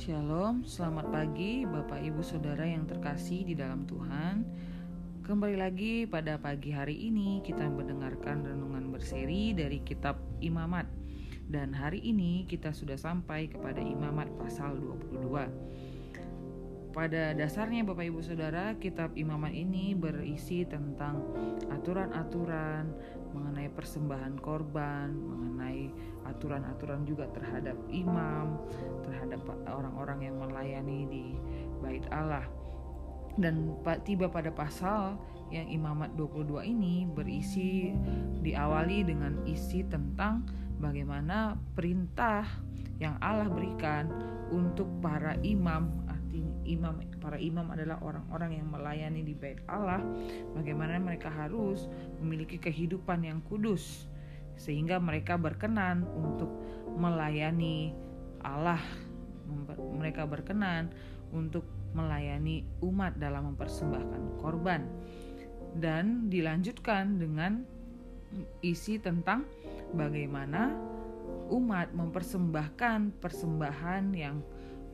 Shalom, selamat pagi Bapak Ibu Saudara yang terkasih di dalam Tuhan. Kembali lagi pada pagi hari ini kita mendengarkan renungan berseri dari kitab Imamat. Dan hari ini kita sudah sampai kepada Imamat pasal 22. Pada dasarnya Bapak Ibu Saudara, kitab Imamat ini berisi tentang aturan-aturan mengenai persembahan korban, mengenai aturan-aturan juga terhadap imam, terhadap orang-orang yang melayani di bait Allah. Dan tiba pada pasal yang imamat 22 ini berisi diawali dengan isi tentang bagaimana perintah yang Allah berikan untuk para imam artinya imam para imam adalah orang-orang yang melayani di bait Allah bagaimana mereka harus memiliki kehidupan yang kudus sehingga mereka berkenan untuk melayani Allah. Mereka berkenan untuk melayani umat dalam mempersembahkan korban. Dan dilanjutkan dengan isi tentang bagaimana umat mempersembahkan persembahan yang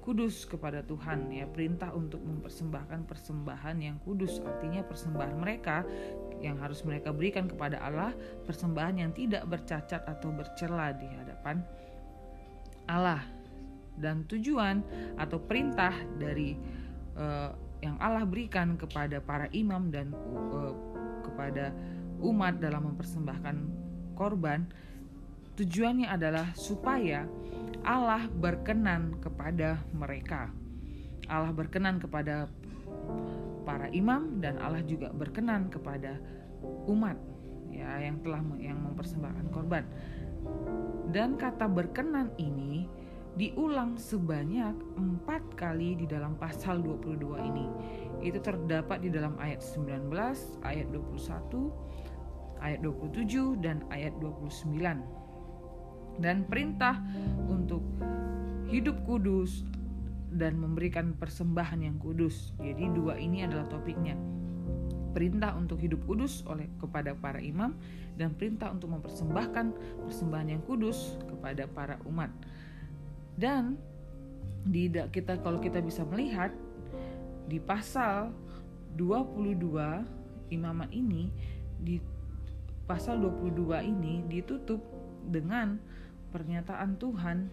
kudus kepada Tuhan ya. Perintah untuk mempersembahkan persembahan yang kudus artinya persembahan mereka yang harus mereka berikan kepada Allah persembahan yang tidak bercacat atau bercela di hadapan Allah. Dan tujuan atau perintah dari uh, yang Allah berikan kepada para imam dan uh, kepada umat dalam mempersembahkan korban tujuannya adalah supaya Allah berkenan kepada mereka. Allah berkenan kepada para imam dan Allah juga berkenan kepada umat ya yang telah yang mempersembahkan korban. Dan kata berkenan ini diulang sebanyak empat kali di dalam pasal 22 ini. Itu terdapat di dalam ayat 19, ayat 21, ayat 27, dan ayat 29 dan perintah untuk hidup kudus dan memberikan persembahan yang kudus. Jadi dua ini adalah topiknya. Perintah untuk hidup kudus oleh kepada para imam dan perintah untuk mempersembahkan persembahan yang kudus kepada para umat. Dan di kita kalau kita bisa melihat di pasal 22 imamat ini di pasal 22 ini ditutup dengan pernyataan Tuhan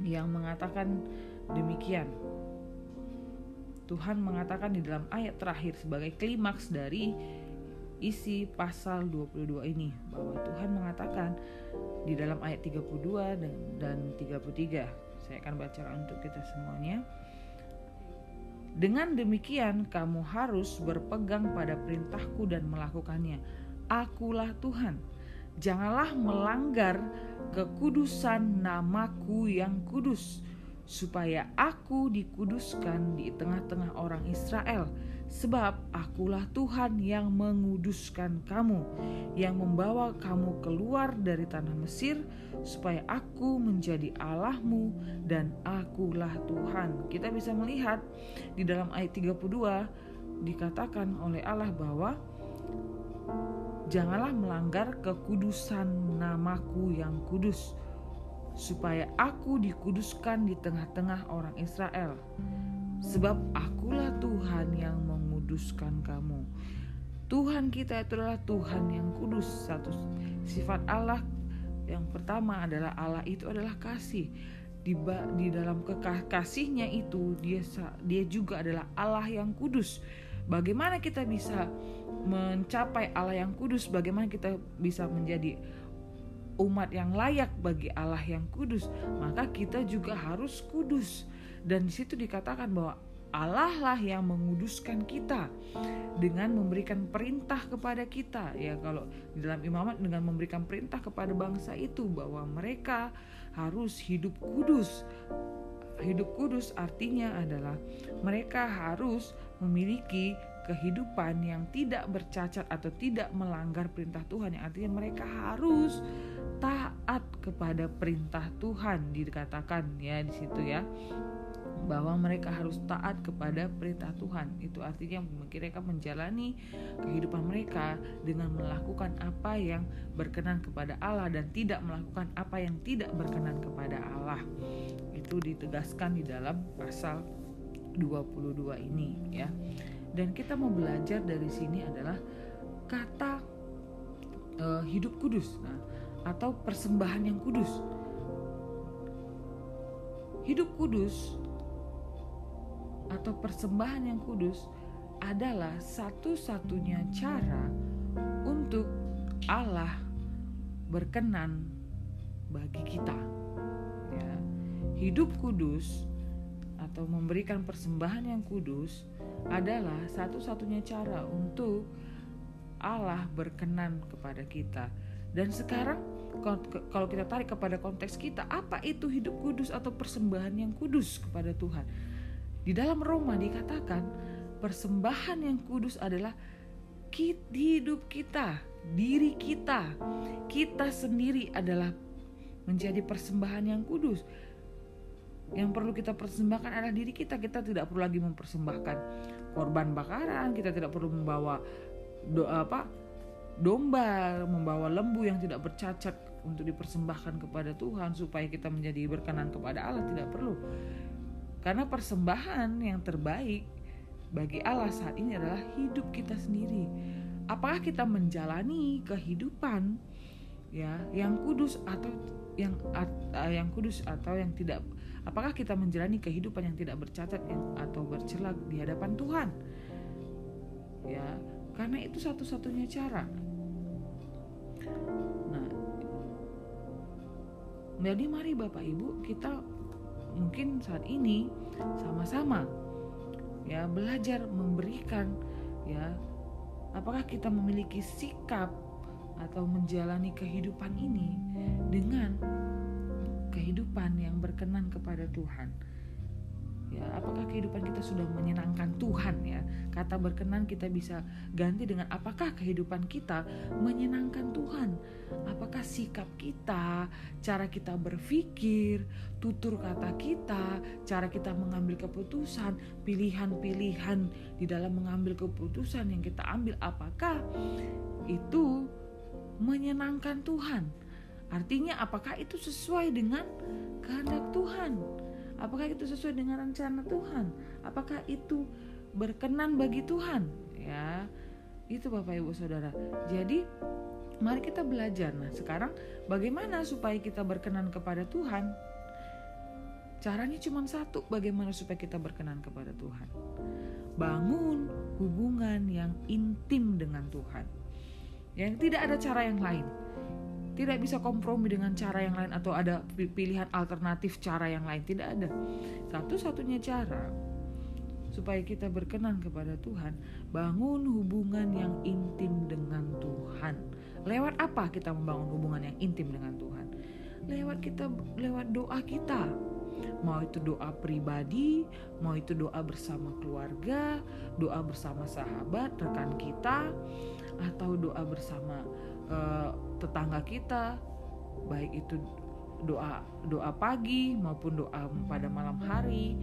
yang mengatakan demikian. Tuhan mengatakan di dalam ayat terakhir sebagai klimaks dari isi pasal 22 ini bahwa Tuhan mengatakan di dalam ayat 32 dan, dan 33. Saya akan baca untuk kita semuanya. Dengan demikian kamu harus berpegang pada perintahku dan melakukannya. Akulah Tuhan janganlah melanggar kekudusan namaku yang kudus, supaya aku dikuduskan di tengah-tengah orang Israel, sebab akulah Tuhan yang menguduskan kamu, yang membawa kamu keluar dari tanah Mesir, supaya aku menjadi Allahmu dan akulah Tuhan. Kita bisa melihat di dalam ayat 32 dikatakan oleh Allah bahwa Janganlah melanggar kekudusan namaku yang kudus, supaya aku dikuduskan di tengah-tengah orang Israel. Sebab akulah Tuhan yang menguduskan kamu. Tuhan kita itu adalah Tuhan yang kudus. Satu sifat Allah yang pertama adalah Allah itu adalah kasih. Di, di dalam kekasihnya itu dia dia juga adalah Allah yang kudus. Bagaimana kita bisa mencapai Allah yang kudus, bagaimana kita bisa menjadi umat yang layak bagi Allah yang kudus, maka kita juga harus kudus. Dan di situ dikatakan bahwa Allah lah yang menguduskan kita dengan memberikan perintah kepada kita. Ya kalau di dalam imamat dengan memberikan perintah kepada bangsa itu bahwa mereka harus hidup kudus. Hidup kudus artinya adalah mereka harus memiliki kehidupan yang tidak bercacat atau tidak melanggar perintah Tuhan yang artinya mereka harus taat kepada perintah Tuhan dikatakan ya di situ ya bahwa mereka harus taat kepada perintah Tuhan. Itu artinya mereka menjalani kehidupan mereka dengan melakukan apa yang berkenan kepada Allah dan tidak melakukan apa yang tidak berkenan kepada Allah. Itu ditegaskan di dalam pasal 22 ini ya. Dan kita mau belajar dari sini adalah kata uh, hidup kudus nah, atau persembahan yang kudus. Hidup kudus atau persembahan yang kudus adalah satu-satunya cara untuk Allah berkenan bagi kita. Ya. Hidup kudus atau memberikan persembahan yang kudus adalah satu-satunya cara untuk Allah berkenan kepada kita. Dan sekarang kalau kita tarik kepada konteks kita, apa itu hidup kudus atau persembahan yang kudus kepada Tuhan? Di dalam Roma dikatakan persembahan yang kudus adalah hidup kita, diri kita. Kita sendiri adalah menjadi persembahan yang kudus. Yang perlu kita persembahkan adalah diri kita. Kita tidak perlu lagi mempersembahkan korban bakaran, kita tidak perlu membawa doa apa? domba, membawa lembu yang tidak bercacat untuk dipersembahkan kepada Tuhan supaya kita menjadi berkenan kepada Allah tidak perlu karena persembahan yang terbaik bagi Allah saat ini adalah hidup kita sendiri. Apakah kita menjalani kehidupan ya yang kudus atau yang uh, yang kudus atau yang tidak apakah kita menjalani kehidupan yang tidak bercacat yang atau bercelak di hadapan Tuhan? Ya karena itu satu-satunya cara. Nah jadi mari Bapak Ibu kita mungkin saat ini sama-sama ya belajar memberikan ya apakah kita memiliki sikap atau menjalani kehidupan ini dengan kehidupan yang berkenan kepada Tuhan. Ya apakah kehidupan kita sudah menyenangkan Tuhan ya? Kata berkenan kita bisa ganti dengan apakah kehidupan kita menyenangkan Tuhan? Apakah sikap kita cara kita berpikir tutur kata kita cara kita mengambil keputusan pilihan-pilihan di dalam mengambil keputusan yang kita ambil apakah itu menyenangkan Tuhan artinya apakah itu sesuai dengan kehendak Tuhan Apakah itu sesuai dengan rencana Tuhan? Apakah itu berkenan bagi Tuhan? Ya, itu Bapak Ibu Saudara. Jadi mari kita belajar. Nah, sekarang bagaimana supaya kita berkenan kepada Tuhan? Caranya cuma satu, bagaimana supaya kita berkenan kepada Tuhan. Bangun hubungan yang intim dengan Tuhan. Yang tidak ada cara yang lain tidak bisa kompromi dengan cara yang lain atau ada pilihan alternatif cara yang lain. Tidak ada. Satu-satunya cara supaya kita berkenan kepada Tuhan bangun hubungan yang intim dengan Tuhan. Lewat apa kita membangun hubungan yang intim dengan Tuhan? Lewat kita lewat doa kita. Mau itu doa pribadi, mau itu doa bersama keluarga, doa bersama sahabat, rekan kita, atau doa bersama uh, tetangga kita baik itu doa doa pagi maupun doa pada malam hari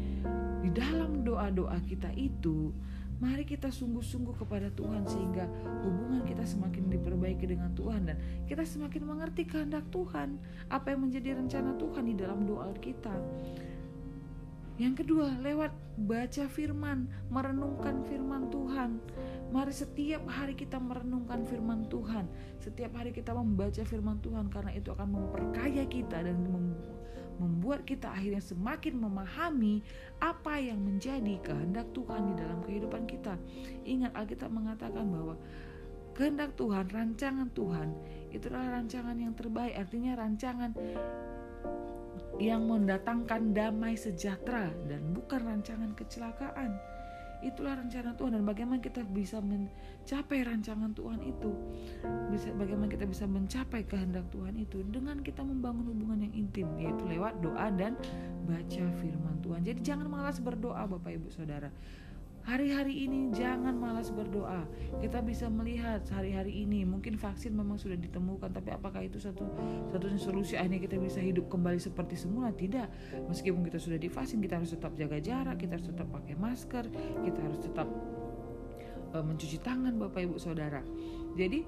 di dalam doa-doa kita itu mari kita sungguh-sungguh kepada Tuhan sehingga hubungan kita semakin diperbaiki dengan Tuhan dan kita semakin mengerti kehendak Tuhan apa yang menjadi rencana Tuhan di dalam doa kita yang kedua, lewat baca firman, merenungkan firman Tuhan. Mari setiap hari kita merenungkan firman Tuhan. Setiap hari kita membaca firman Tuhan karena itu akan memperkaya kita dan membuat kita akhirnya semakin memahami apa yang menjadi kehendak Tuhan di dalam kehidupan kita. Ingat Alkitab mengatakan bahwa kehendak Tuhan, rancangan Tuhan itu adalah rancangan yang terbaik. Artinya rancangan yang mendatangkan damai sejahtera dan bukan rancangan kecelakaan. Itulah rencana Tuhan dan bagaimana kita bisa mencapai rancangan Tuhan itu. Bisa bagaimana kita bisa mencapai kehendak Tuhan itu dengan kita membangun hubungan yang intim yaitu lewat doa dan baca firman Tuhan. Jadi jangan malas berdoa Bapak Ibu Saudara. Hari-hari ini jangan malas berdoa. Kita bisa melihat hari-hari ini mungkin vaksin memang sudah ditemukan, tapi apakah itu satu satunya solusi akhirnya kita bisa hidup kembali seperti semula? Tidak. Meskipun kita sudah divaksin, kita harus tetap jaga jarak, kita harus tetap pakai masker, kita harus tetap uh, mencuci tangan, Bapak Ibu Saudara. Jadi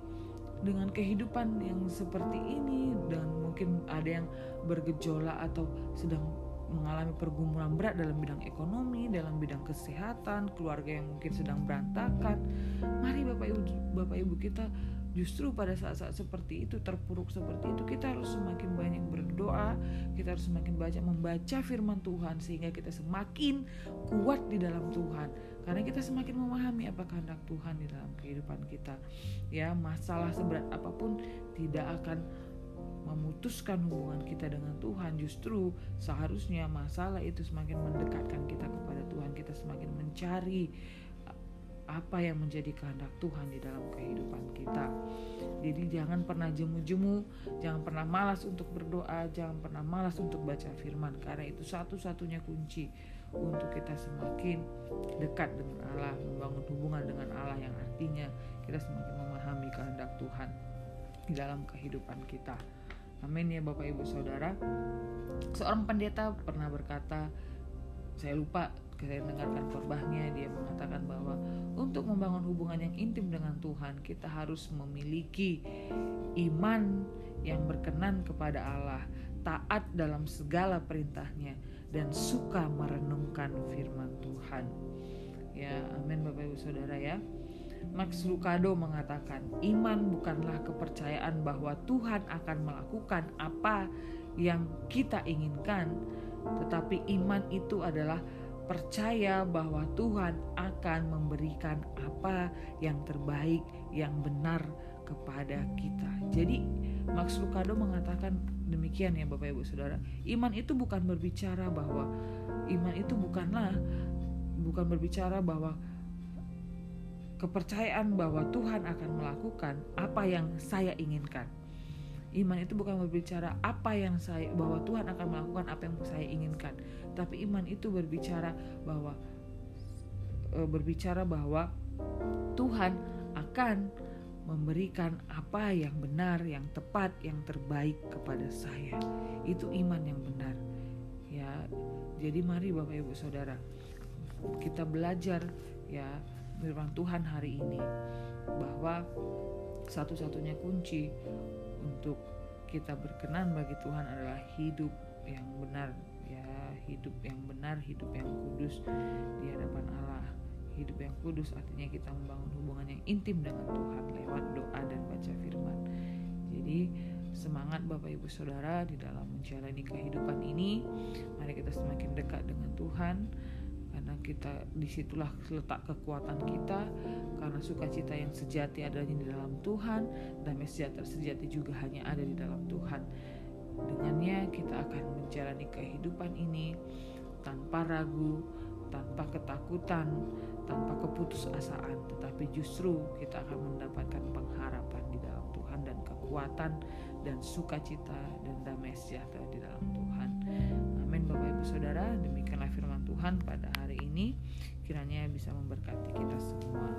dengan kehidupan yang seperti ini dan mungkin ada yang bergejolak atau sedang mengalami pergumulan berat dalam bidang ekonomi, dalam bidang kesehatan, keluarga yang mungkin sedang berantakan. Mari Bapak Ibu Bapak Ibu kita justru pada saat-saat seperti itu terpuruk seperti itu kita harus semakin banyak berdoa, kita harus semakin banyak membaca firman Tuhan sehingga kita semakin kuat di dalam Tuhan. Karena kita semakin memahami apa kehendak Tuhan di dalam kehidupan kita. Ya, masalah seberat apa pun tidak akan memutuskan hubungan kita dengan Tuhan justru seharusnya masalah itu semakin mendekatkan kita kepada Tuhan kita semakin mencari apa yang menjadi kehendak Tuhan di dalam kehidupan kita. Jadi jangan pernah jemu-jemu, jangan pernah malas untuk berdoa, jangan pernah malas untuk baca firman karena itu satu-satunya kunci untuk kita semakin dekat dengan Allah, membangun hubungan dengan Allah yang artinya kita semakin memahami kehendak Tuhan di dalam kehidupan kita. Amin ya Bapak Ibu Saudara. Seorang pendeta pernah berkata, saya lupa saya dengarkan khotbahnya dia mengatakan bahwa untuk membangun hubungan yang intim dengan Tuhan kita harus memiliki iman yang berkenan kepada Allah, taat dalam segala perintahnya dan suka merenungkan firman Tuhan. Ya, amin Bapak Ibu Saudara ya. Max Lucado mengatakan, iman bukanlah kepercayaan bahwa Tuhan akan melakukan apa yang kita inginkan, tetapi iman itu adalah percaya bahwa Tuhan akan memberikan apa yang terbaik, yang benar kepada kita. Jadi Max Lucado mengatakan demikian ya Bapak Ibu Saudara. Iman itu bukan berbicara bahwa iman itu bukanlah bukan berbicara bahwa kepercayaan bahwa Tuhan akan melakukan apa yang saya inginkan. Iman itu bukan berbicara apa yang saya bahwa Tuhan akan melakukan apa yang saya inginkan, tapi iman itu berbicara bahwa e, berbicara bahwa Tuhan akan memberikan apa yang benar, yang tepat, yang terbaik kepada saya. Itu iman yang benar. Ya. Jadi mari Bapak Ibu Saudara, kita belajar ya firman Tuhan hari ini bahwa satu-satunya kunci untuk kita berkenan bagi Tuhan adalah hidup yang benar ya hidup yang benar hidup yang kudus di hadapan Allah. Hidup yang kudus artinya kita membangun hubungan yang intim dengan Tuhan lewat doa dan baca firman. Jadi semangat Bapak Ibu Saudara di dalam menjalani kehidupan ini. Mari kita semakin dekat dengan Tuhan karena kita di situlah letak kekuatan kita karena sukacita yang sejati adanya di dalam Tuhan damai sejahtera sejati juga hanya ada di dalam Tuhan. Dengannya kita akan menjalani kehidupan ini tanpa ragu tanpa ketakutan tanpa keputusasaan. Tetapi justru kita akan mendapatkan pengharapan di dalam Tuhan dan kekuatan dan sukacita dan damai sejahtera di dalam Tuhan. Amin Bapak Ibu Saudara. Demikianlah firman Tuhan pada ini kiranya bisa memberkati kita semua.